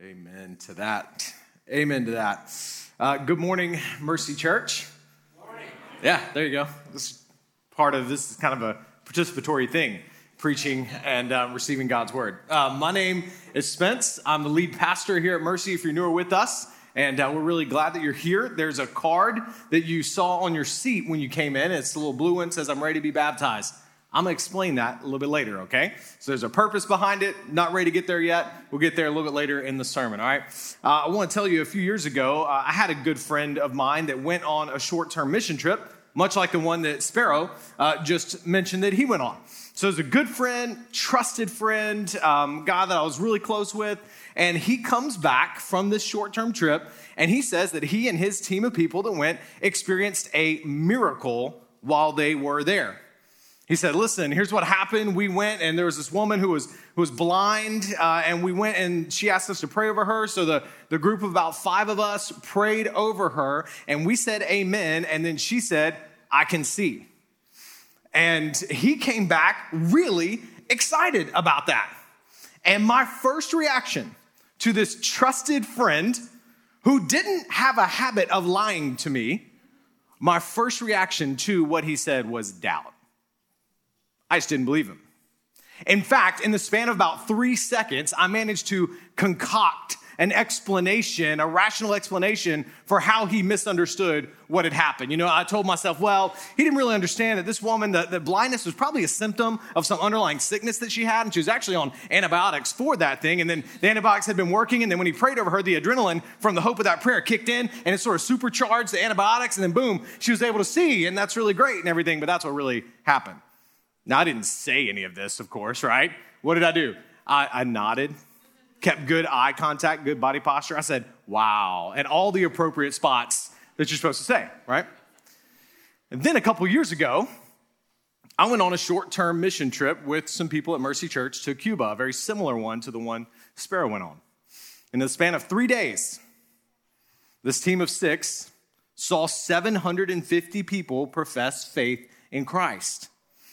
Amen to that. Amen to that. Uh, good morning, Mercy Church. Morning. Yeah, there you go. This is part of this is kind of a participatory thing, preaching and um, receiving God's word. Uh, my name is Spence. I'm the lead pastor here at Mercy. If you're newer with us, and uh, we're really glad that you're here. There's a card that you saw on your seat when you came in. It's a little blue one. Says, "I'm ready to be baptized." I'm to explain that a little bit later, okay? So there's a purpose behind it. Not ready to get there yet. We'll get there a little bit later in the sermon, all right? Uh, I want to tell you a few years ago, uh, I had a good friend of mine that went on a short term mission trip, much like the one that Sparrow uh, just mentioned that he went on. So it's a good friend, trusted friend, um, guy that I was really close with. And he comes back from this short term trip and he says that he and his team of people that went experienced a miracle while they were there. He said, Listen, here's what happened. We went, and there was this woman who was, who was blind, uh, and we went and she asked us to pray over her. So the, the group of about five of us prayed over her, and we said amen. And then she said, I can see. And he came back really excited about that. And my first reaction to this trusted friend who didn't have a habit of lying to me, my first reaction to what he said was doubt. I just didn't believe him. In fact, in the span of about three seconds, I managed to concoct an explanation, a rational explanation for how he misunderstood what had happened. You know, I told myself, well, he didn't really understand that this woman, the, the blindness was probably a symptom of some underlying sickness that she had, and she was actually on antibiotics for that thing. And then the antibiotics had been working, and then when he prayed over her, the adrenaline from the hope of that prayer kicked in, and it sort of supercharged the antibiotics, and then boom, she was able to see, and that's really great and everything, but that's what really happened. Now, I didn't say any of this, of course, right? What did I do? I, I nodded, kept good eye contact, good body posture. I said, wow, at all the appropriate spots that you're supposed to say, right? And then a couple years ago, I went on a short term mission trip with some people at Mercy Church to Cuba, a very similar one to the one Sparrow went on. In the span of three days, this team of six saw 750 people profess faith in Christ.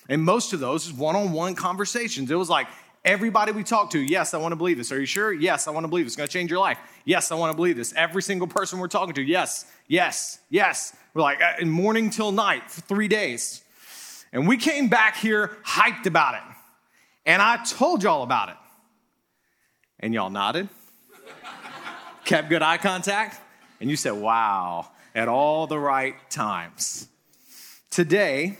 And most of those is one on one conversations. It was like everybody we talked to, yes, I want to believe this. Are you sure? Yes, I want to believe this. It's going to change your life. Yes, I want to believe this. Every single person we're talking to, yes, yes, yes. We're like uh, in morning till night for three days. And we came back here hyped about it. And I told y'all about it. And y'all nodded, kept good eye contact, and you said, wow, at all the right times. Today,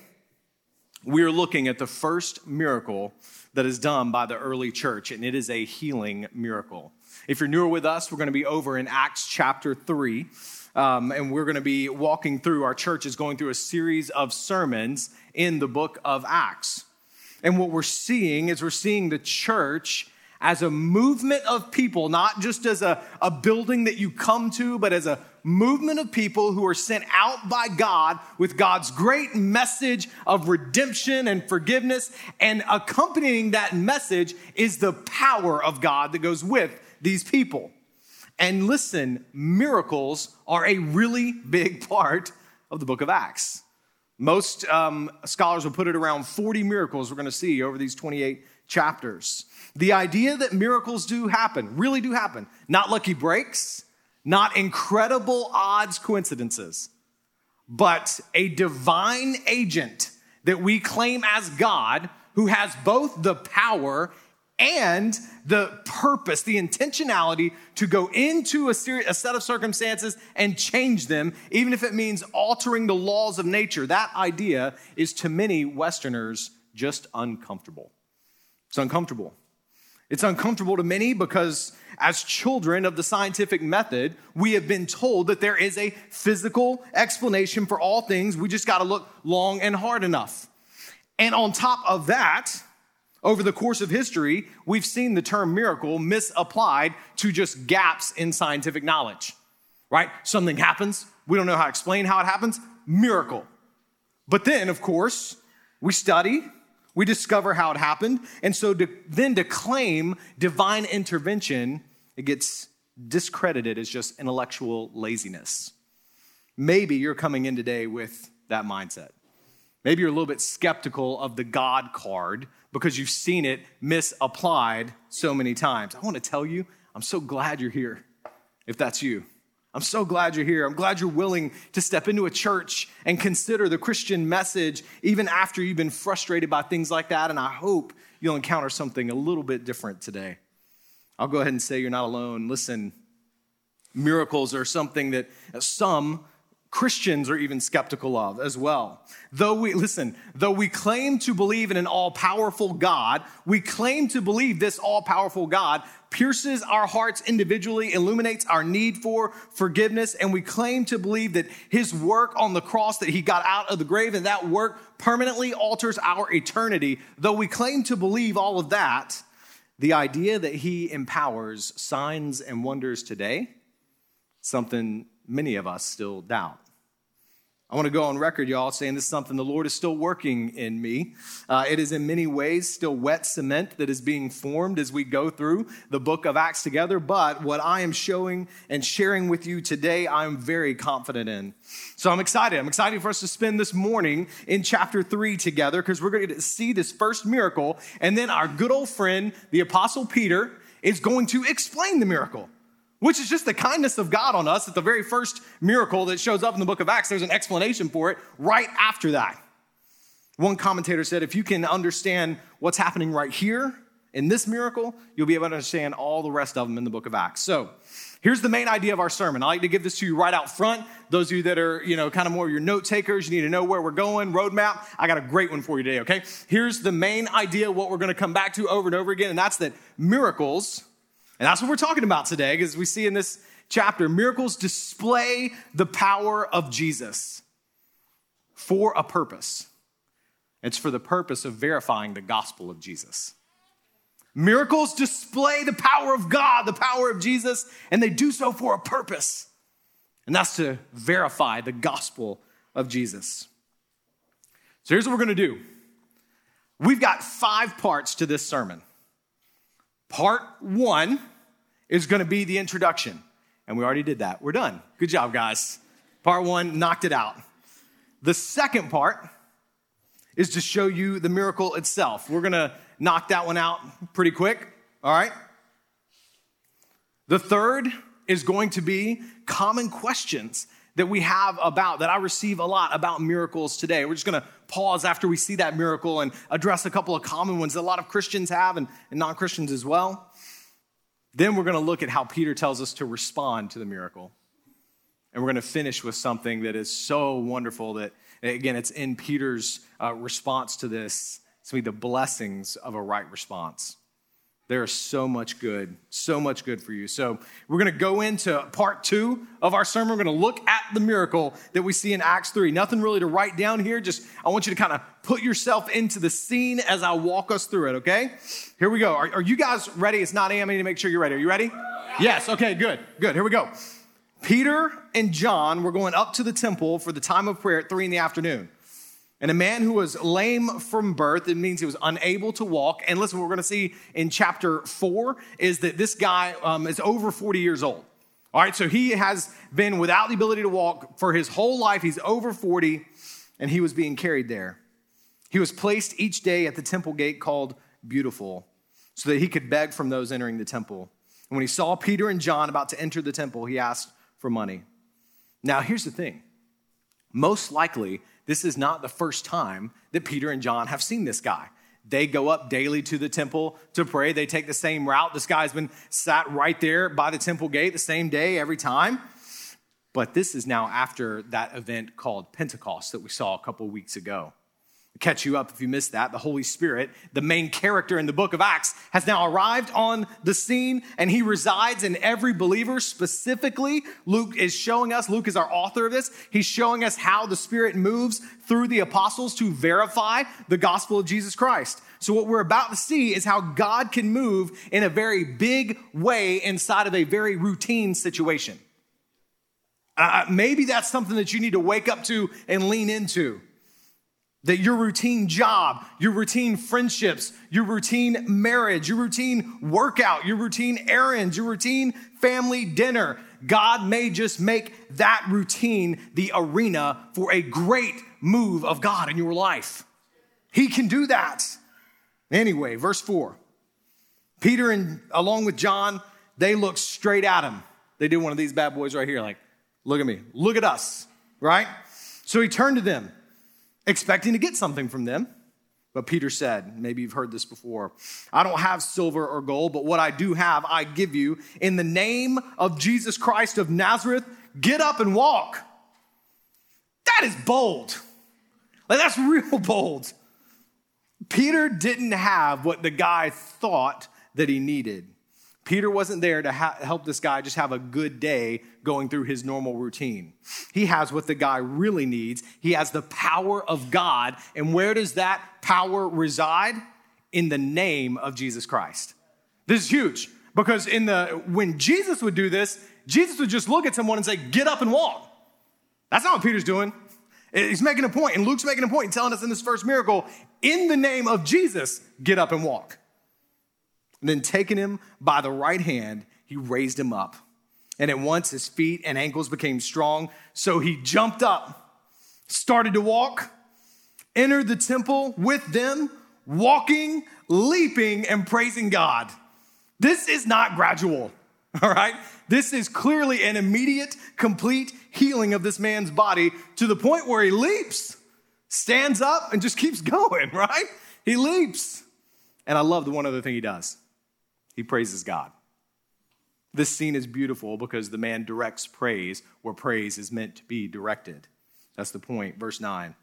we are looking at the first miracle that is done by the early church, and it is a healing miracle. If you're newer with us, we're going to be over in Acts chapter 3. Um, and we're going to be walking through, our church is going through a series of sermons in the book of Acts. And what we're seeing is we're seeing the church as a movement of people, not just as a, a building that you come to, but as a movement of people who are sent out by God with God's great message of redemption and forgiveness. And accompanying that message is the power of God that goes with these people. And listen, miracles are a really big part of the book of Acts. Most um, scholars will put it around 40 miracles we're going to see over these 28 chapters. The idea that miracles do happen, really do happen, not lucky breaks, not incredible odds coincidences, but a divine agent that we claim as God who has both the power and the purpose, the intentionality to go into a, a set of circumstances and change them, even if it means altering the laws of nature. That idea is to many Westerners just uncomfortable. It's uncomfortable. It's uncomfortable to many because, as children of the scientific method, we have been told that there is a physical explanation for all things. We just got to look long and hard enough. And on top of that, over the course of history, we've seen the term miracle misapplied to just gaps in scientific knowledge, right? Something happens, we don't know how to explain how it happens, miracle. But then, of course, we study, we discover how it happened. And so to, then to claim divine intervention, it gets discredited as just intellectual laziness. Maybe you're coming in today with that mindset. Maybe you're a little bit skeptical of the God card because you've seen it misapplied so many times. I want to tell you, I'm so glad you're here if that's you. I'm so glad you're here. I'm glad you're willing to step into a church and consider the Christian message even after you've been frustrated by things like that. And I hope you'll encounter something a little bit different today. I'll go ahead and say you're not alone. Listen, miracles are something that some Christians are even skeptical of as well. Though we, listen, though we claim to believe in an all powerful God, we claim to believe this all powerful God pierces our hearts individually, illuminates our need for forgiveness, and we claim to believe that his work on the cross, that he got out of the grave, and that work permanently alters our eternity. Though we claim to believe all of that, the idea that he empowers signs and wonders today, something many of us still doubt. I want to go on record, y'all, saying this is something the Lord is still working in me. Uh, it is in many ways still wet cement that is being formed as we go through the book of Acts together. But what I am showing and sharing with you today, I'm very confident in. So I'm excited. I'm excited for us to spend this morning in chapter three together because we're going to see this first miracle. And then our good old friend, the Apostle Peter, is going to explain the miracle which is just the kindness of God on us. At the very first miracle that shows up in the book of Acts, there's an explanation for it right after that. One commentator said, if you can understand what's happening right here in this miracle, you'll be able to understand all the rest of them in the book of Acts. So, here's the main idea of our sermon. I like to give this to you right out front. Those of you that are, you know, kind of more your note takers, you need to know where we're going, roadmap. I got a great one for you today, okay? Here's the main idea, what we're going to come back to over and over again, and that's that miracles and that's what we're talking about today, because we see in this chapter miracles display the power of Jesus for a purpose. It's for the purpose of verifying the gospel of Jesus. Miracles display the power of God, the power of Jesus, and they do so for a purpose. And that's to verify the gospel of Jesus. So here's what we're to do we've got five parts to this sermon. Part one is going to be the introduction. And we already did that. We're done. Good job, guys. Part one knocked it out. The second part is to show you the miracle itself. We're going to knock that one out pretty quick. All right. The third is going to be common questions that we have about, that I receive a lot about miracles today. We're just to pause after we see that miracle and address a couple of common ones that a lot of Christians have and, and non Christians as well. Then we're to look at how Peter tells us to respond to the miracle. And we're to finish with something that is so wonderful that, again, it's in Peter's uh, response to this. It's to be the blessings of a right response. There is so much good, so much good for you. So, we're going to go into part two of our sermon. We're going to look at the miracle that we see in Acts 3. Nothing really to write down here. Just, I want you to kind of put yourself into the scene as I walk us through it, okay? Here we go. Are, are you guys ready? It's 9 a.m. I need to make sure you're ready. Are you ready? Yes. Okay, good. Good. Here we go. Peter and John were going up to the temple for the time of prayer at 3 in the afternoon. And a man who was lame from birth, it means he was unable to walk. And listen, what we're going to see in chapter four is that this guy um, is over 40 years old. All right, so he has been without the ability to walk for his whole life. He's over 40, and he was being carried there. He was placed each day at the temple gate called Beautiful so that he could beg from those entering the temple. And when he saw Peter and John about to enter the temple, he asked for money. Now, here's the thing most likely, this is not the first time that Peter and John have seen this guy. They go up daily to the temple to pray. They take the same route. This guy's been sat right there by the temple gate the same day every time. But this is now after that event called Pentecost that we saw a couple weeks ago. Catch you up if you missed that. The Holy Spirit, the main character in the book of Acts, has now arrived on the scene and he resides in every believer. Specifically, Luke is showing us, Luke is our author of this, he's showing us how the Spirit moves through the apostles to verify the gospel of Jesus Christ. So, what we're about to see is how God can move in a very big way inside of a very routine situation. Uh, maybe that's something that you need to wake up to and lean into. That your routine job, your routine friendships, your routine marriage, your routine workout, your routine errands, your routine family dinner, God may just make that routine the arena for a great move of God in your life. He can do that. Anyway, verse 4. Peter and along with John, they look straight at him. They did one of these bad boys right here, like, look at me, look at us, right? So he turned to them expecting to get something from them. But Peter said, maybe you've heard this before I don't have silver or gold, but what I do have, I give you. In the name of Jesus Christ of Nazareth, get up and walk. That is bold. Like, that's real bold. Peter didn't have what the guy thought that he needed. Peter wasn't there to ha- help this guy just have a good day going through his normal routine. He has what the guy really needs. He has the power of God. And where does that power reside? In the name of Jesus Christ. This is huge because in the when Jesus would do this, Jesus would just look at someone and say, "Get up and walk." That's not what Peter's doing. Eh, he's making a point, and Luke's making a point, telling us in this first miracle, in the name of Jesus, get up and walk. And then taking him by the right hand, he raised him up. And at once his feet and ankles became strong. So he jumped up, started to walk, entered the temple with them, walking, leaping, and praising God. This is not gradual, all right? This is clearly an immediate, complete healing of this man's body to the point where he leaps, stands up, and just keeps going, right? He leaps. And I love the one other thing he does he praises God. This scene is beautiful because the man directs praise where praise is meant to be directed. That's the point. Verse 9.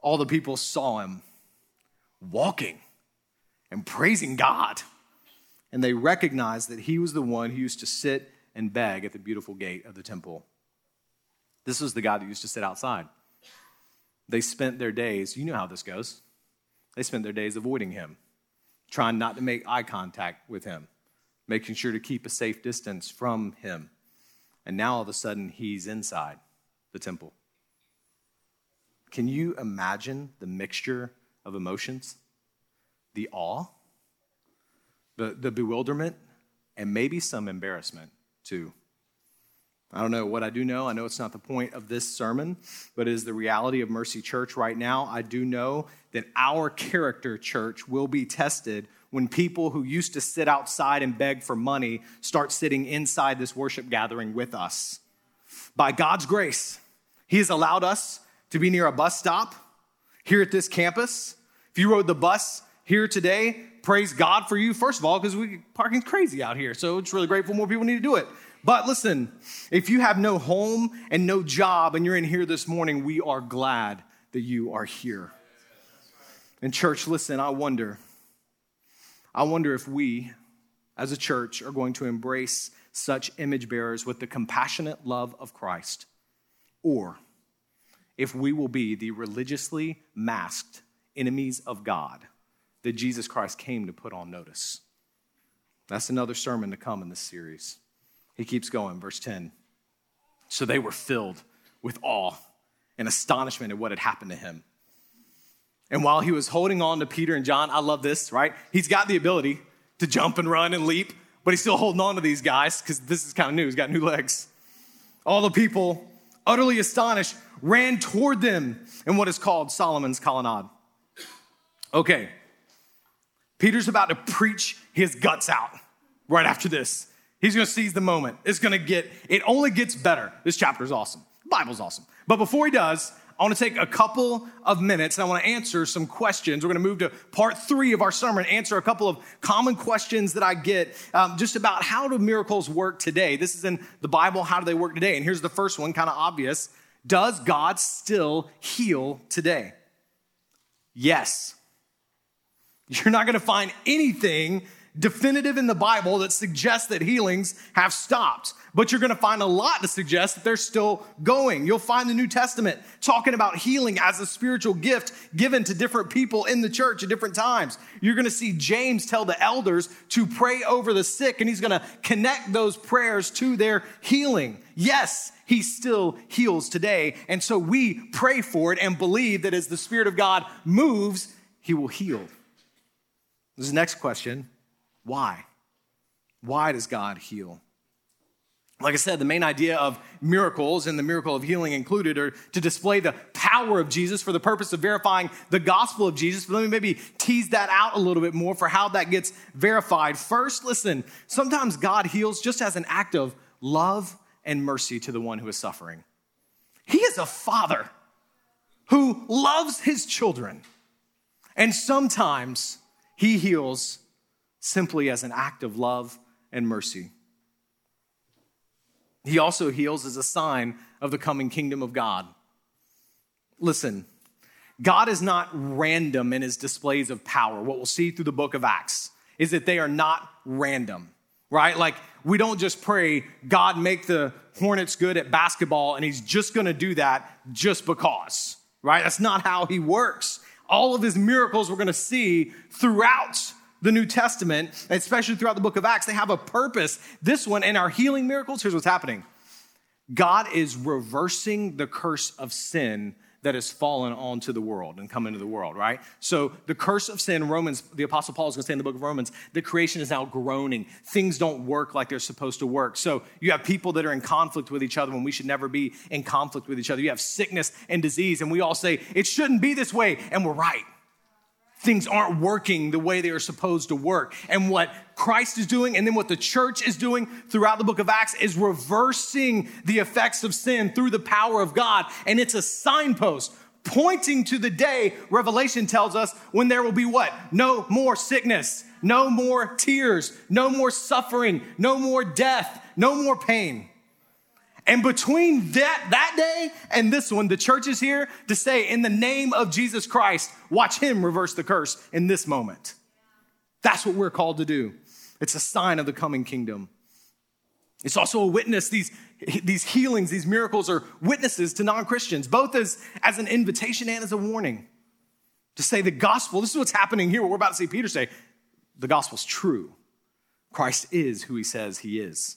All the people saw him walking and praising God, and they recognized that he was the one who used to sit and beg at the beautiful gate of the temple. This was the guy that used to sit outside. They spent their days, you know how this goes, they spent their days avoiding him trying not to make eye contact with him, making sure to keep a safe distance from him. And now all of a sudden, he's inside the temple. Can you imagine the mixture of emotions? The awe, the, the bewilderment, and maybe some embarrassment too. I don't know what I do know. I know it's not the point of this sermon, but it is the reality of Mercy Church right now. I do know that our character, church, will be tested when people who used to sit outside and beg for money start sitting inside this worship gathering with us. By God's grace, He has allowed us to be near a bus stop here at this campus. If you rode the bus here today, praise God for you, first of all, because we parking's crazy out here. So it's really grateful more people need to do it. But listen, if you have no home and no job and you're in here this morning, we are glad that you are here. And, church, listen, I wonder, I wonder if we as a church are going to embrace such image bearers with the compassionate love of Christ, or if we will be the religiously masked enemies of God that Jesus Christ came to put on notice. That's another sermon to come in this series. He keeps going, verse 10. So they were filled with awe and astonishment at what had happened to him. And while he was holding on to Peter and John, I love this, right? He's got the ability to jump and run and leap, but he's still holding on to these guys because this is kind of new. He's got new legs. All the people, utterly astonished, ran toward them in what is called Solomon's colonnade. Okay, Peter's about to preach his guts out right after this. He's going to seize the moment. It's going to get, it only gets better. This chapter is awesome. The Bible's awesome. But before he does, I want to take a couple of minutes and I want to answer some questions. We're going to move to part three of our sermon, answer a couple of common questions that I get um, just about how do miracles work today. This is in the Bible. How do they work today? And here's the first one, kind of obvious. Does God still heal today? Yes. You're not going to find anything definitive in the Bible that suggests that healings have stopped, but you're going to find a lot to suggest that they're still going. You'll find the New Testament talking about healing as a spiritual gift given to different people in the church at different times. You're going to see James tell the elders to pray over the sick, and he's going to connect those prayers to their healing. Yes, he still heals today. And so we pray for it and believe that as the Spirit of God moves, he will heal. This is the next question why? Why does God heal? Like I said, the main idea of miracles and the miracle of healing included are to display the power of Jesus for the purpose of verifying the gospel of Jesus. But let me maybe tease that out a little bit more for how that gets verified. First, listen, sometimes God heals just as an act of love and mercy to the one who is suffering. He is a father who loves his children. And sometimes he heals simply as an act of love and mercy. He also heals as a sign of the coming kingdom of God. Listen, God is not random in his displays of power. What we'll see through the book of Acts is that they are not random, right? Like, we don't just pray, God, make the Hornets good at basketball, and he's just gonna do that just because, right? That's not how he works. All of his miracles we're gonna see throughout the New Testament, especially throughout the book of Acts, they have a purpose. This one, in our healing miracles, here's what's happening God is reversing the curse of sin that has fallen onto the world and come into the world, right? So the curse of sin, Romans, the Apostle Paul is going to say in the book of Romans, the creation is now groaning. Things don't work like they're supposed to work. So you have people that are in conflict with each other when we should never be in conflict with each other. You have sickness and disease, and we all say, it shouldn't be this way, and we're right things aren't working the way they are supposed to work. And what Christ is doing, and then what the church is doing throughout the book of Acts, is reversing the effects of sin through the power of God. And it's a signpost pointing to the day Revelation tells us when there will be what? No more sickness, no more tears, no more suffering, no more death, no more pain. And between that, that day and this one, the church is here to say, in the name of Jesus Christ, watch him reverse the curse in this moment. That's what we're called to do. It's a sign of the coming kingdom. It's also a witness. These, these healings, these miracles are witnesses to non Christians, both as, as an invitation and as a warning to say the gospel. This is what's happening here. What we're about to see Peter say the gospel's true. Christ is who he says he is.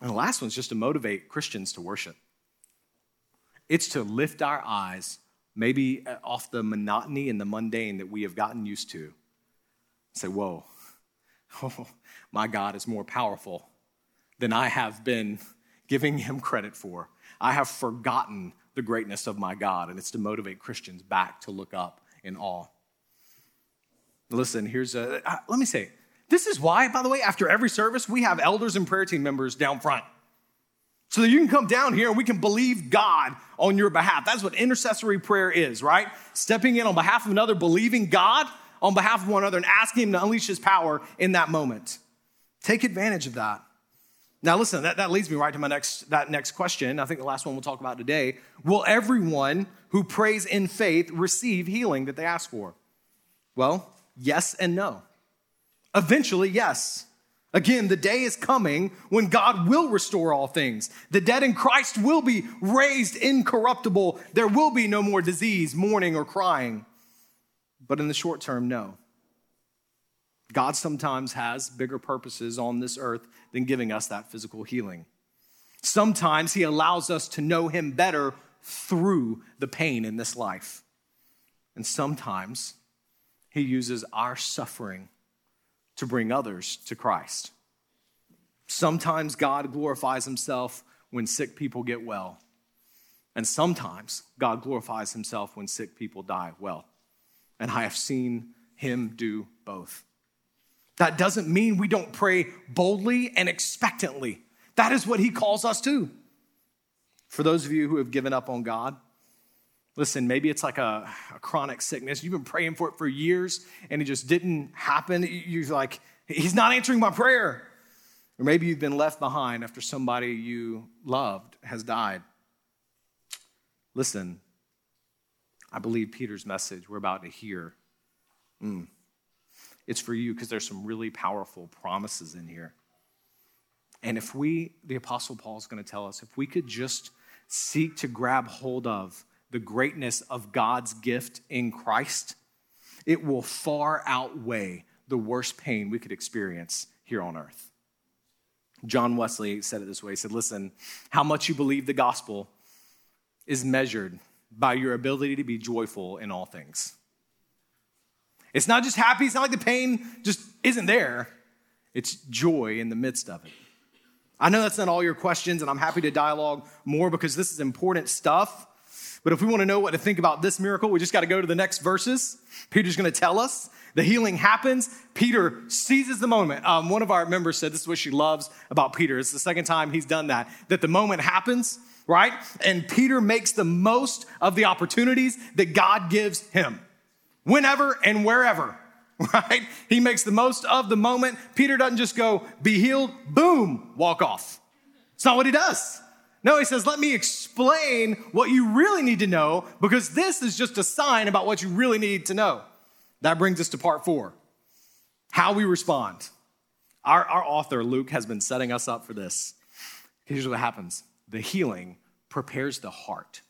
And the last one's just to motivate Christians to worship. It's to lift our eyes, maybe off the monotony and the mundane that we have gotten used to. Say, whoa, oh, my God is more powerful than I have been giving him credit for. I have forgotten the greatness of my God, and it's to motivate Christians back to look up in awe. Listen, here's a, uh, let me say, this is why, by the way, after every service, we have elders and prayer team members down front. So that you can come down here and we can believe God on your behalf. That's what intercessory prayer is, right? Stepping in on behalf of another, believing God on behalf of one another, and asking Him to unleash His power in that moment. Take advantage of that. Now, listen, that, that leads me right to my next, that next question. I think the last one we'll talk about today. Will everyone who prays in faith receive healing that they ask for? Well, yes and no. Eventually, yes. Again, the day is coming when God will restore all things. The dead in Christ will be raised incorruptible. There will be no more disease, mourning, or crying. But in the short term, no. God sometimes has bigger purposes on this earth than giving us that physical healing. Sometimes He allows us to know Him better through the pain in this life. And sometimes He uses our suffering to bring others to Christ. Sometimes God glorifies himself when sick people get well. And sometimes God glorifies himself when sick people die well. And I have seen him do both. That doesn't mean we don't pray boldly and expectantly. That is what he calls us to. For those of you who have given up on God, Listen, maybe it's like a, a, chronic sickness. You've been praying for it for years and it just didn't happen. You're like, He's not answering my prayer. Or maybe you've been left behind after somebody you loved has died. Listen, I believe Peter's message we're about to hear. Mm, it's for you because there's some really powerful promises in here. And if we, the Apostle Paul is going to tell us, if we could just seek to grab hold of the greatness of God's gift in Christ, it will far outweigh the worst pain we could experience here on earth. John Wesley said it this way He said, Listen, how much you believe the gospel is measured by your ability to be joyful in all things. It's not just happy, it's not like the pain just isn't there, it's joy in the midst of it. I know that's not all your questions, and I'm happy to dialogue more because this is important stuff. But if we want to know what to think about this miracle, we just got to go to the next verses. Peter's going to tell us. The healing happens. Peter seizes the moment. Um, one of our members said this is what she loves about Peter. It's the second time he's done that, that the moment happens, right? And Peter makes the most of the opportunities that God gives him, whenever and wherever, right? He makes the most of the moment. Peter doesn't just go, be healed, boom, walk off. It's not what he does. No, he says, let me explain what you really need to know because this is just a sign about what you really need to know. That brings us to part four how we respond. Our, our author, Luke, has been setting us up for this. Here's what happens the healing prepares the heart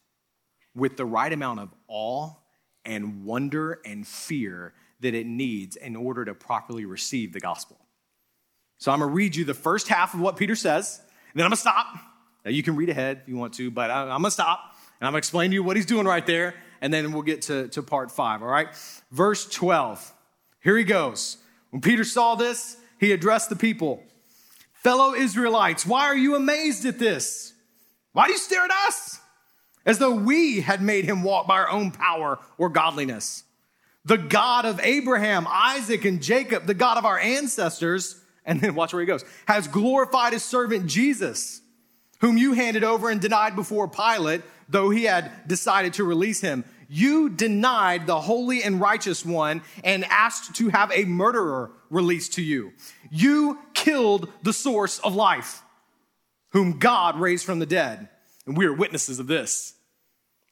with the right amount of awe and wonder and fear that it needs in order to properly receive the gospel. So I'm gonna read you the first half of what Peter says, and then I'm gonna stop. Now you can read ahead if you want to, but I'm gonna stop and I'm gonna explain to you what he's doing right there, and then we'll get to, to part five, all right? Verse 12. Here he goes. When Peter saw this, he addressed the people Fellow Israelites, why are you amazed at this? Why do you stare at us? As though we had made him walk by our own power or godliness. The God of Abraham, Isaac, and Jacob, the God of our ancestors, and then watch where he goes, has glorified his servant Jesus, whom you handed over and denied before Pilate though he had decided to release him. You denied the holy and righteous one and asked to have a murderer released to you. You killed the source of life, whom God raised from the dead. And we are witnesses of this.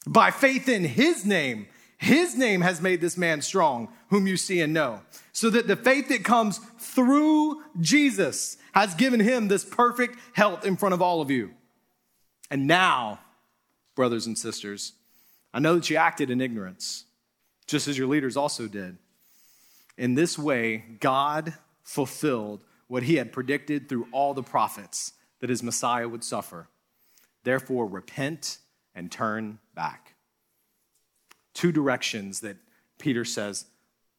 By faith in his name, his name has made this man strong, whom you see and know. So that the faith that comes through Jesus has given him this perfect health in front of all of you. And now, brothers and sisters. I know that you acted in ignorance, just as your leaders also did. In this way, God fulfilled what he had predicted through all the prophets that his Messiah would suffer. Therefore, repent and turn back. Two directions that Peter says,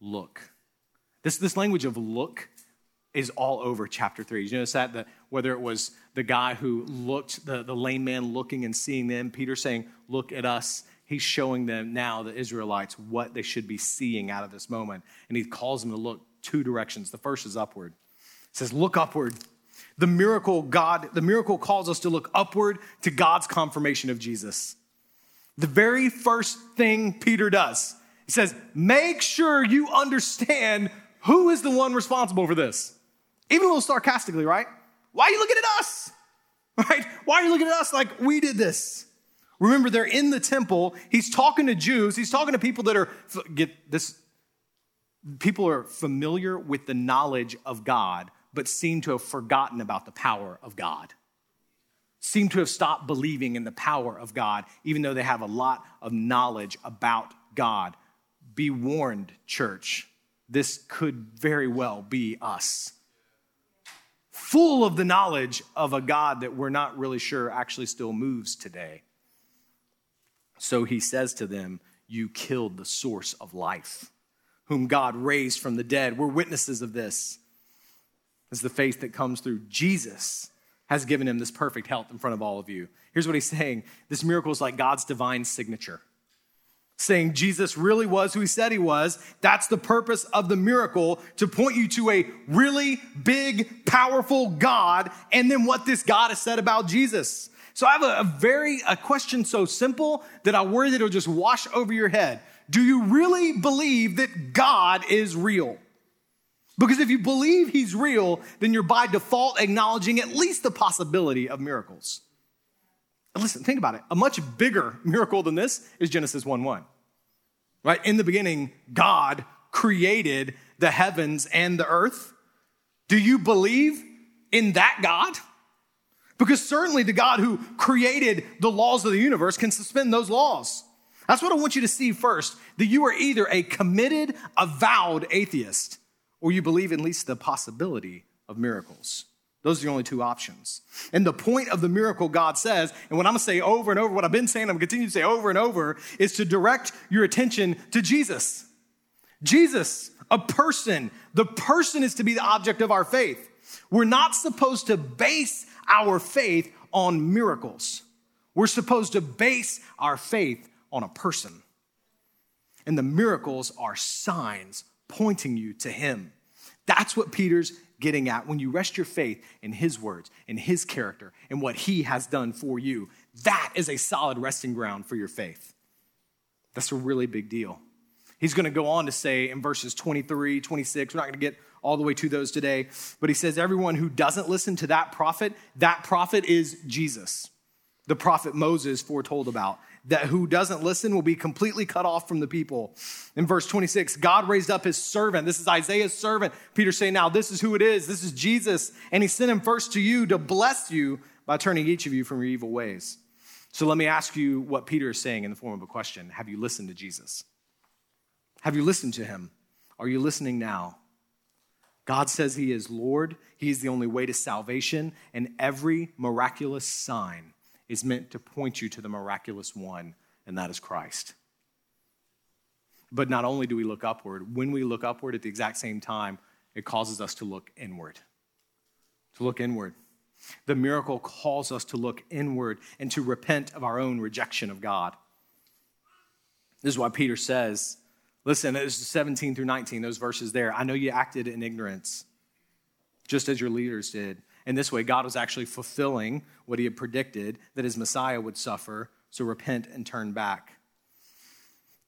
look. This, this language of look is all over chapter 3. You notice that? The, whether it was the guy who looked, the, the lame man looking and seeing them, Peter saying, Look at us. He's showing them now, the Israelites, what they should be seeing out of this moment. And he calls them to look two directions. The first is upward. He says, Look upward. The miracle, God, the miracle calls us to look upward to God's confirmation of Jesus. The very first thing Peter does, he says, Make sure you understand who is the one responsible for this. Even a little sarcastically, right? Why are you looking at us? Right? Why are you looking at us like we did this? Remember, they're in the temple. He's talking to Jews. He's talking to people that are, get this, people are familiar with the knowledge of God, but seem to have forgotten about the power of God. Seem to have stopped believing in the power of God, even though they have a lot of knowledge about God. Be warned, church. This could very well be us full of the knowledge of a God that we're not really sure actually still moves today. So he says to them, You killed the source of life, whom God raised from the dead. We're witnesses of this. As the faith that comes through Jesus has given him this perfect health in front of all of you. Here's what he's saying this miracle is like God's divine signature saying Jesus really was who he said he was. That's the purpose of the miracle to point you to a really big, powerful God, and then what this God has said about Jesus. So I have a, a very a question so simple that I worry that it'll just wash over your head. Do you really believe that God is real? Because if you believe he's real, then you're by default acknowledging at least the possibility of miracles. Listen, think about it. A much bigger miracle than this is Genesis 1 1. right? In the beginning, God created the heavens and the earth. Do you believe in that God? Because certainly the God who created the laws of the universe can suspend those laws. That's what I want you to see first that you are either a committed, avowed atheist, or you believe at least the possibility of miracles. Those are the only two options. And the point of the miracle, God says, and what I'm gonna say over and over, what I've been saying, I'm gonna continue to say over and over, is to direct your attention to Jesus. Jesus, a person. The person is to be the object of our faith. We're not supposed to base our faith on miracles. We're supposed to base our faith on a person. And the miracles are signs pointing you to Him. That's what Peter's getting at when you rest your faith in His words, in His character, and what He has done for you. That is a solid resting ground for your faith. That's a really big deal. He's going to go on to say in verses 23, 26, we're not going to get all the way to those today, but he says, Everyone who doesn't listen to that prophet, that prophet is Jesus, the prophet Moses foretold about that who doesn't listen will be completely cut off from the people. In verse 26, God raised up his servant. This is Isaiah's servant. Peter saying, Now this is who it is. This is Jesus. And he sent him first to you to bless you by turning each of you from your evil ways. So let me ask you what Peter is saying in the form of a question Have you listened to Jesus? Have you listened to him? Are you listening now? God says he is Lord, he is the only way to salvation, and every miraculous sign is meant to point you to the miraculous one, and that is Christ. But not only do we look upward, when we look upward at the exact same time, it causes us to look inward. To look inward. The miracle calls us to look inward and to repent of our own rejection of God. This is why Peter says, listen, it's 17 through 19, those verses there. I know you acted in ignorance, just as your leaders did. And this way, God was actually fulfilling what he had predicted that his Messiah would suffer. So repent and turn back.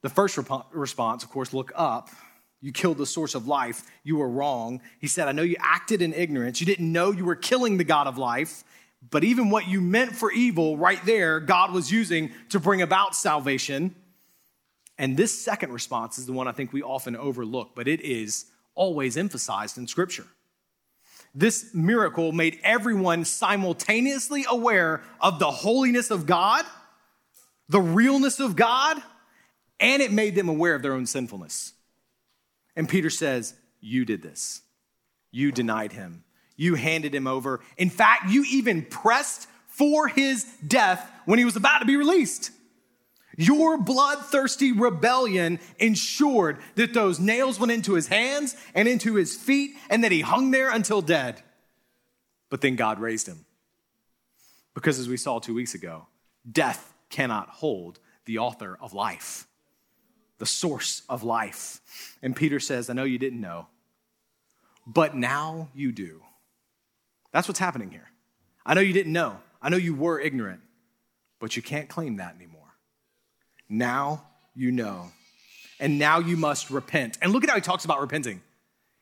The first rep- response, of course, look up. You killed the source of life. You were wrong. He said, I know you acted in ignorance. You didn't know you were killing the God of life. But even what you meant for evil, right there, God was using to bring about salvation. And this second response is the one I think we often overlook, but it is always emphasized in Scripture. This miracle made everyone simultaneously aware of the holiness of God, the realness of God, and it made them aware of their own sinfulness. And Peter says, You did this. You denied him. You handed him over. In fact, you even pressed for his death when he was about to be released. Your bloodthirsty rebellion ensured that those nails went into his hands and into his feet and that he hung there until dead. But then God raised him. Because as we saw two weeks ago, death cannot hold the author of life, the source of life. And Peter says, I know you didn't know, but now you do. That's what's happening here. I know you didn't know. I know you were ignorant, but you can't claim that anymore. Now you know. And now you must repent. And look at how he talks about repenting.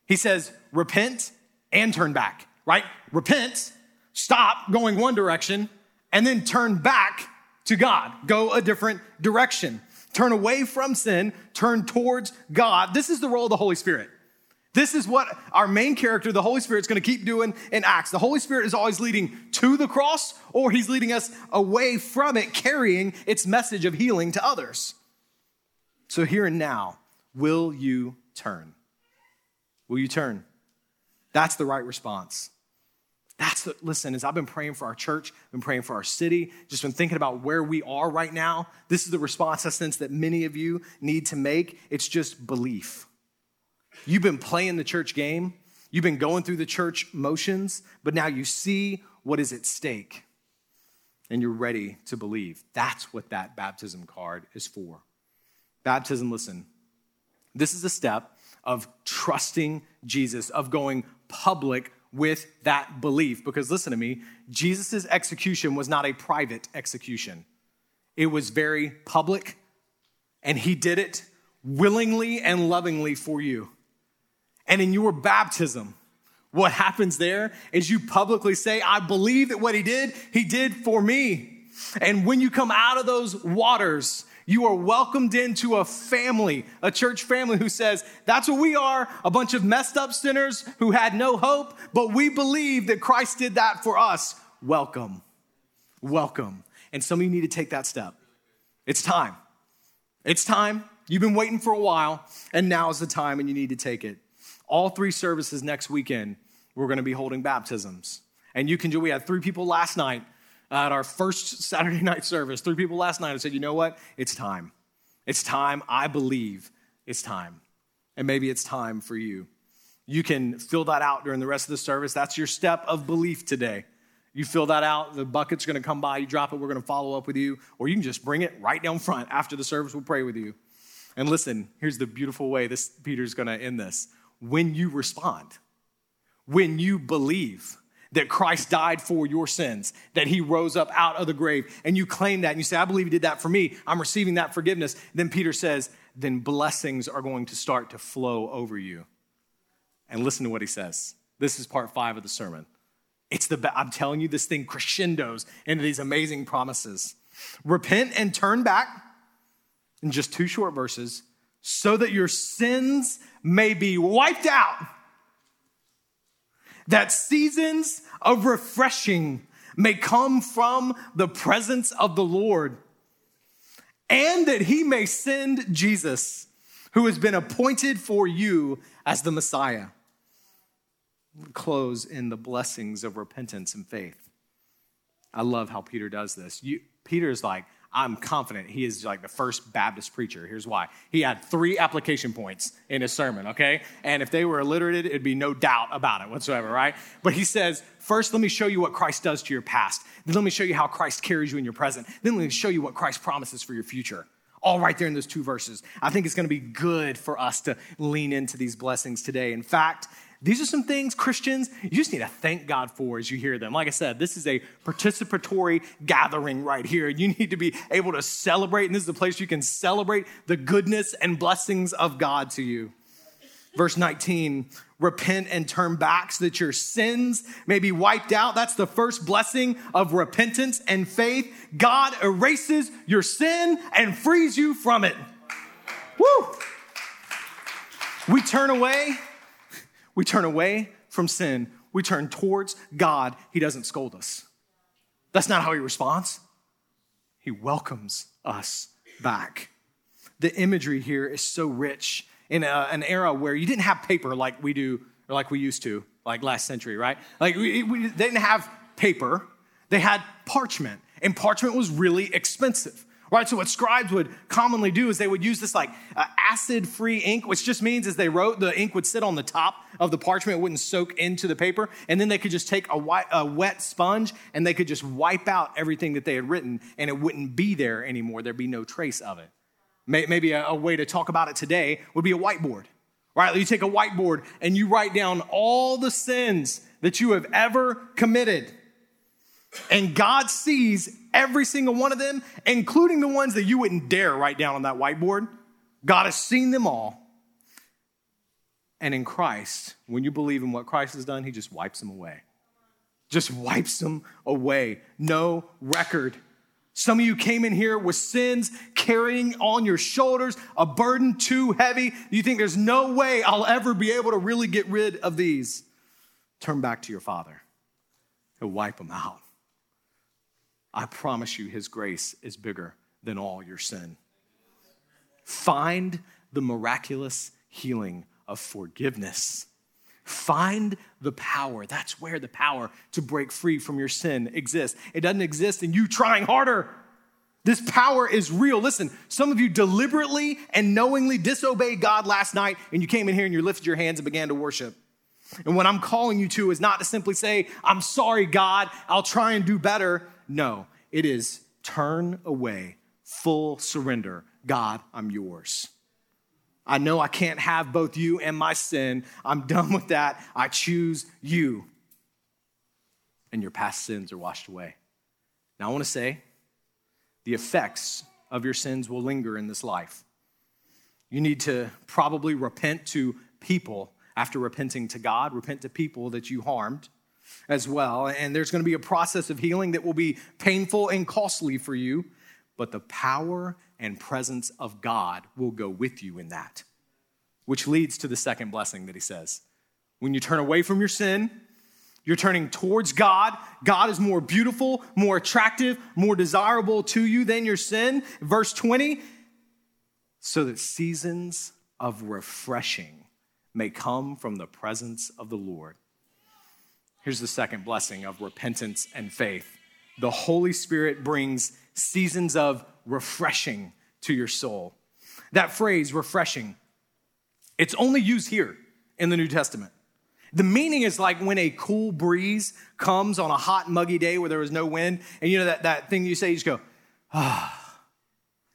He says, repent and turn back, right? Repent, stop going one direction, and then turn back to God. Go a different direction. Turn away from sin, turn towards God. This is the role of the Holy Spirit. This is what our main character, the Holy Spirit, is going to keep doing in Acts. The Holy Spirit is always leading to the cross, or he's leading us away from it, carrying its message of healing to others. So, here and now, will you turn? Will you turn? That's the right response. That's the, listen, as I've been praying for our church, been praying for our city, just been thinking about where we are right now, this is the response I sense that many of you need to make. It's just belief. You've been playing the church game, you've been going through the church motions, but now you see what is at stake and you're ready to believe. That's what that baptism card is for. Baptism, listen, this is a step of trusting Jesus, of going public with that belief. Because listen to me, Jesus' execution was not a private execution, it was very public, and he did it willingly and lovingly for you. And in your baptism, what happens there is you publicly say, I believe that what he did, he did for me. And when you come out of those waters, You are welcomed into a family, a church family who says, that's what we are a bunch of messed up sinners who had no hope, but we believe that Christ did that for us. Welcome. Welcome. And some of you need to take that step. It's time. It's time. You've been waiting for a while, and now is the time, and you need to take it. All three services next weekend, we're going to be holding baptisms. And you can do, we had three people last night at our first Saturday night service. Three people last night who said, you know what? It's time. It's time. I believe it's time. And maybe it's time for you. You can fill that out during the rest of the service. That's your step of belief today. You fill that out, the bucket's gonna come by, you drop it, we're gonna follow up with you, or you can just bring it right down front after the service, we'll pray with you. And listen, here's the beautiful way this Peter's to end this. When you respond, when you believe that Christ died for your sins, that he rose up out of the grave, and you claim that and you say, I believe he did that for me, I'm receiving that forgiveness, then Peter says, then blessings are going to start to flow over you. And listen to what he says. This is part five of the sermon. It's the, I'm telling you, this thing crescendos into these amazing promises. Repent and turn back in just two short verses, so that your sins may be wiped out, that seasons of refreshing may come from the presence of the Lord, and that he may send Jesus, who has been appointed for you as the Messiah. Close in the blessings of repentance and faith. I love how Peter does this. You, Peter's like, I'm confident he is like the first Baptist preacher. Here's why. He had three application points in his sermon, okay? And if they were alliterated, it'd be no doubt about it whatsoever, right? But he says, first, let me show you what Christ does to your past. Then let me show you how Christ carries you in your present. Then let me show you what Christ promises for your future. All right there in those two verses. I think it's going to be good for us to lean into these blessings today. In fact, these are some things, Christians, you just need to thank God for as you hear them. Like I said, this is a participatory gathering right here. You need to be able to celebrate, and this is a place you can celebrate the goodness and blessings of God to you. Verse 19, repent and turn back so that your sins may be wiped out. That's the first blessing of repentance and faith. God erases your sin and frees you from it. Woo! We turn away we turn away from sin, we turn towards God. He doesn't scold us. That's not how He responds. He welcomes us back. The imagery here is so rich in a, an era where you didn't have paper like we do, or like we used to, like last century, right? Like we, we, they didn't have paper, they had parchment, and parchment was really expensive right? So what scribes would commonly do is they would use this like uh, acid-free ink, which just means as they wrote, the ink would sit on the top of the parchment, it wouldn't soak into the paper, and then they could just take a, white, a wet sponge and they could just wipe out everything that they had written, and it wouldn't be there anymore. There'd be no trace of it. Maybe a, a way to talk about it today would be a whiteboard. Right? You take a whiteboard and you write down all the sins that you have ever committed. And God sees every single one of them, including the ones that you wouldn't dare write down on that whiteboard. God has seen them all. And in Christ, when you believe in what Christ has done, He just wipes them away. Just wipes them away. No record. Some of you came in here with sins carrying on your shoulders, a burden too heavy. You think there's no way I'll ever be able to really get rid of these. Turn back to your Father. He'll wipe them out. I promise you, His grace is bigger than all your sin. Find the miraculous healing of forgiveness. Find the power. That's where the power to break free from your sin exists. It doesn't exist in you trying harder. This power is real. Listen, some of you deliberately and knowingly disobeyed God last night, and you came in here and you lifted your hands and began to worship. And what I'm calling you to is not to simply say, I'm sorry, God, I'll try and do better. No, it is turn away, full surrender. God, I'm yours. I know I can't have both you and my sin. I'm done with that. I choose you. And your past sins are washed away. Now, I want to say the effects of your sins will linger in this life. You need to probably repent to people after repenting to God, repent to people that you harmed as well. And there's going to be a process of healing that will be painful and costly for you. but the power and presence of God will go with you in that. Which leads to the second blessing that he says. When you turn away from your sin, you're turning towards God. God is more beautiful, more attractive, more desirable to you than your sin. Verse 20, so that seasons of refreshing may come from the presence of the Lord. Here's the second blessing of repentance and faith the Holy Spirit brings seasons of refreshing to your soul. That phrase, refreshing, it's only used here in the New Testament. The meaning is like when a cool breeze comes on a hot, muggy day where there was no wind, and you know that, that thing you say, you just go, ah.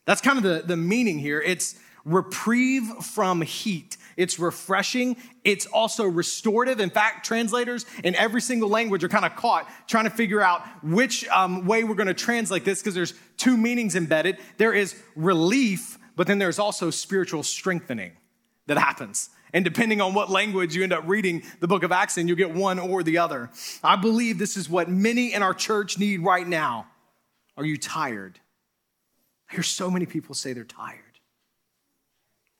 That's kind of the, the meaning here. It's reprieve from heat. It's refreshing. It's also restorative. In fact, translators in every single language are kind of caught trying to figure out which um, way we're going to translate this because there's two meanings embedded. There is relief, but then there's also spiritual strengthening that happens. And depending on what language you end up reading the book of Acts in, you get one or the other. I believe this is what many in our church need right now. Are you tired? I hear so many people say they're tired.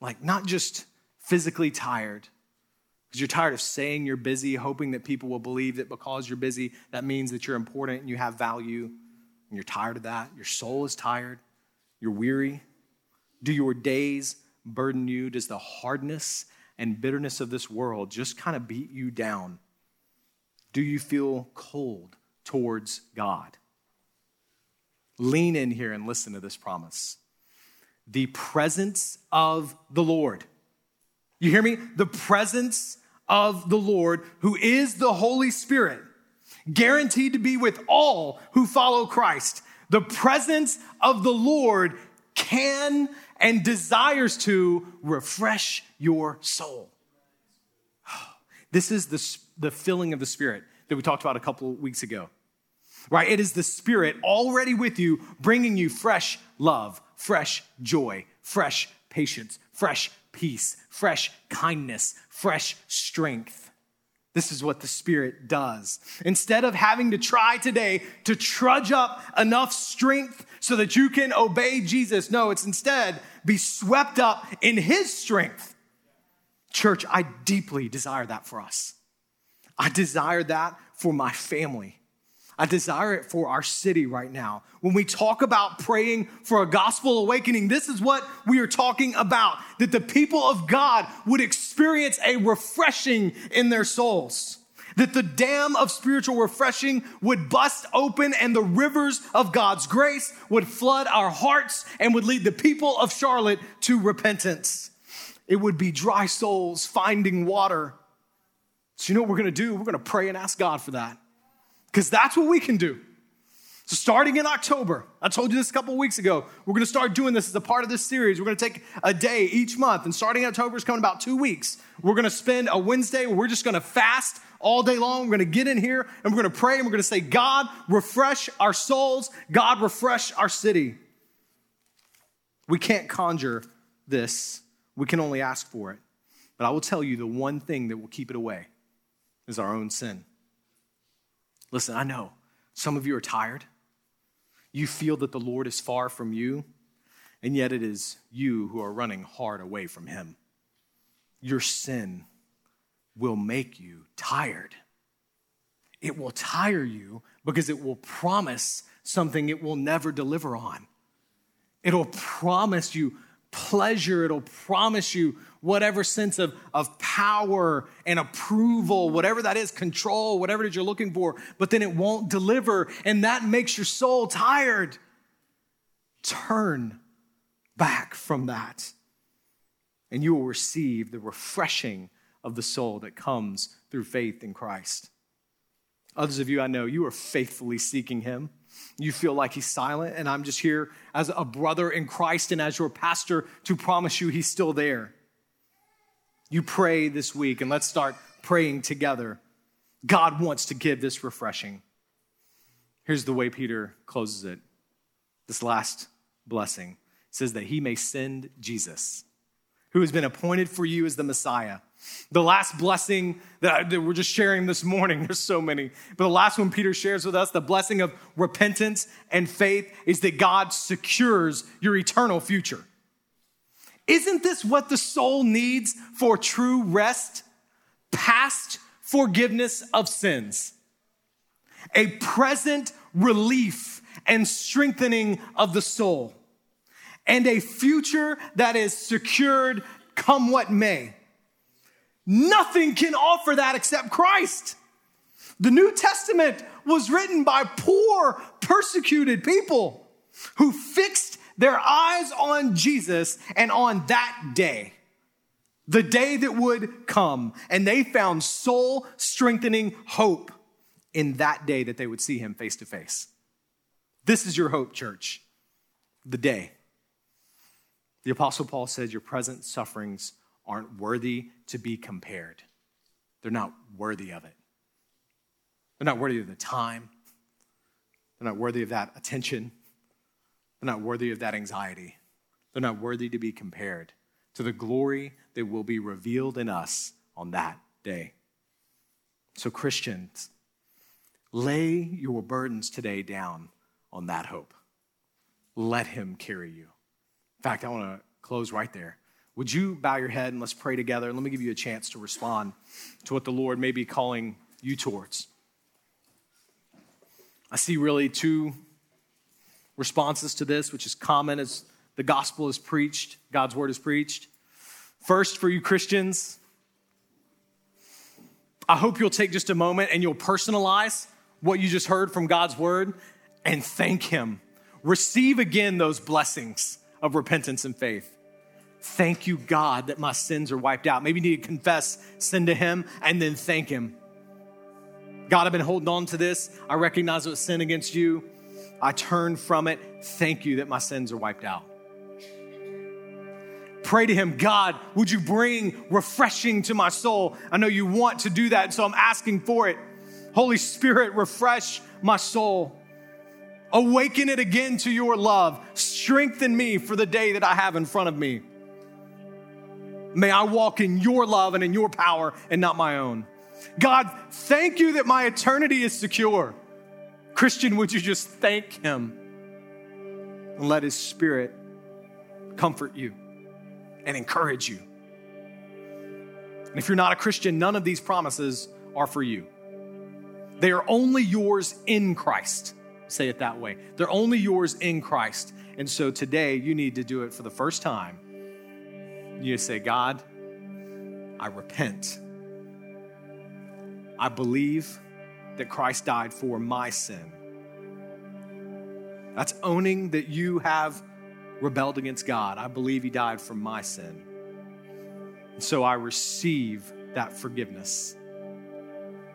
Like, not just physically tired, because you're tired of saying you're busy, hoping that people will believe that because you're busy, that means that you're important and you have value. And you're tired of that. Your soul is tired. You're weary. Do your days burden you? Does the hardness and bitterness of this world just kind of beat you down? Do you feel cold towards God? Lean in here and listen to this promise. The presence of the Lord. You hear me? The presence of the Lord, who is the Holy Spirit, guaranteed to be with all who follow Christ. The presence of the Lord can and desires to refresh your soul. This is the, the filling of the Spirit that we talked about a couple of weeks ago, right? It is the Spirit already with you, bringing you fresh love, fresh joy, fresh patience, fresh peace, fresh kindness, fresh strength. This is what the Spirit does. Instead of having to try today to trudge up enough strength so that you can obey Jesus, no, it's instead be swept up in His strength. Church, I deeply desire that for us. I desire that for my family. I desire it for our city right now. When we talk about praying for a gospel awakening, this is what we are talking about that the people of God would experience a refreshing in their souls. That the dam of spiritual refreshing would bust open and the rivers of God's grace would flood our hearts and would lead the people of Charlotte to repentance. It would be dry souls finding water. So, you know what we're gonna do? We're gonna pray and ask God for that because that's what we can do. So, starting in October, I told you this a couple weeks ago, we're gonna start doing this as a part of this series. We're gonna take a day each month, and starting in October is coming about two weeks. We're gonna spend a Wednesday where we're just gonna fast all day long. We're gonna get in here and we're gonna pray and we're gonna say, God, refresh our souls. God, refresh our city. We can't conjure this, we can only ask for it. But I will tell you the one thing that will keep it away is our own sin. Listen, I know some of you are tired. You feel that the Lord is far from you, and yet it is you who are running hard away from Him. Your sin will make you tired. It will tire you because it will promise something it will never deliver on. It'll promise you pleasure, it'll promise you whatever sense of, of power and approval, whatever that is, control, whatever it is you're looking for, but then it won't deliver, and that makes your soul tired. Turn back from that, and you will receive the refreshing of the soul that comes through faith in Christ. Others of you I know, you are faithfully seeking Him. You feel like He's silent, and I'm just here as a brother in Christ and as your pastor to promise you He's still there you pray this week and let's start praying together. God wants to give this refreshing. Here's the way Peter closes it this last blessing says that he may send Jesus, who has been appointed for you as the Messiah. The last blessing that, that, we're just sharing this morning, there's so many, but the last one Peter shares with us, the blessing of repentance and faith, is that God secures your eternal future. Isn't this what the soul needs for true rest? Past forgiveness of sins, a present relief and strengthening of the soul, and a future that is secured come what may. Nothing can offer that except Christ. The New Testament was written by poor, persecuted people who fixed their eyes on Jesus and on that day, the day that would come, and they found soul strengthening hope in that day that they would see him face to face. This is your hope, church. The day. The Apostle Paul says your present sufferings aren't worthy to be compared. They're not worthy of it. They're not worthy of the time. They're not worthy of that attention. They're not worthy of that anxiety. They're not worthy to be compared to the glory that will be revealed in us on that day. So, Christians, lay your burdens today down on that hope. Let Him carry you. In fact, I want to close right there. Would you bow your head and let's pray together? And let me give you a chance to respond to what the Lord may be calling you towards. I see really two responses to this, which is common as the gospel is preached, God's word is preached. First, for you Christians, I hope you'll take just a moment and you'll personalize what you just heard from God's word and thank Him. Receive again those blessings of repentance and faith. Thank you, God, that my sins are wiped out. Maybe you need to confess sin to Him and then thank Him. God, I've been holding on to this. I recognize it was sin against you. I turn from it. Thank you that my sins are wiped out. Pray to Him, God, would you bring refreshing to my soul? I know you want to do that, so I'm asking for it. Holy Spirit, refresh my soul. Awaken it again to your love. Strengthen me for the day that I have in front of me. May I walk in your love and in your power and not my own. God, thank you that my eternity is secure. Christian, would you just thank him and let his spirit comfort you and encourage you? And if you're not a Christian, none of these promises are for you. They are only yours in Christ. Say it that way. They're only yours in Christ. And so today you need to do it for the first time you say, God, I repent. I believe that Christ died for my sin. That's owning that you have rebelled against God. I believe He died for my sin. And so I receive that forgiveness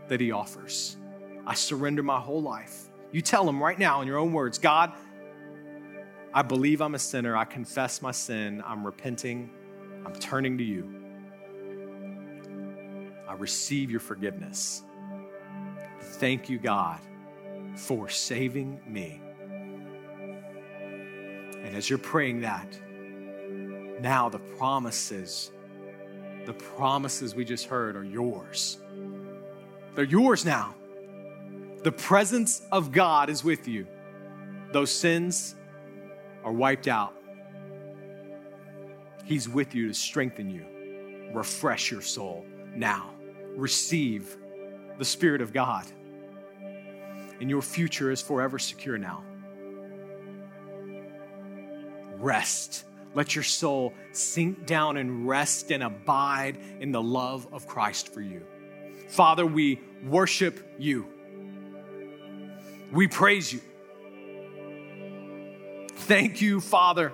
that He offers. I surrender my whole life. You tell Him right now in your own words God, I believe I'm a sinner. I confess my sin. I'm repenting. I'm turning to you. I receive your forgiveness. Thank you, God, for saving me. And as you're praying that, now the promises, the promises we just heard are yours. They're yours now. The presence of God is with you. Those sins are wiped out. He's with you to strengthen you, refresh your soul now. Receive the Spirit of God. And your future is forever secure now. Rest. Let your soul sink down and rest and abide in the love of Christ for you. Father, we worship you. We praise you. Thank you, Father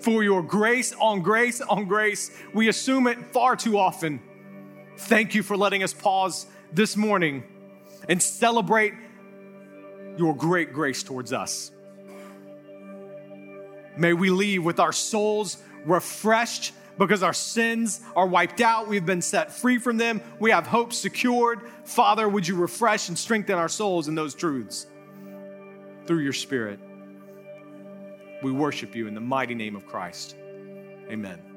for your grace on grace on grace. We assume it far too often. Thank you for letting us pause this morning and celebrate your great grace towards us. May we leave with our souls refreshed because our sins are wiped out. We've been set free from them. We have hope secured. Father, would you refresh and strengthen our souls in those truths through your Spirit? We worship you in the mighty name of Christ. Amen.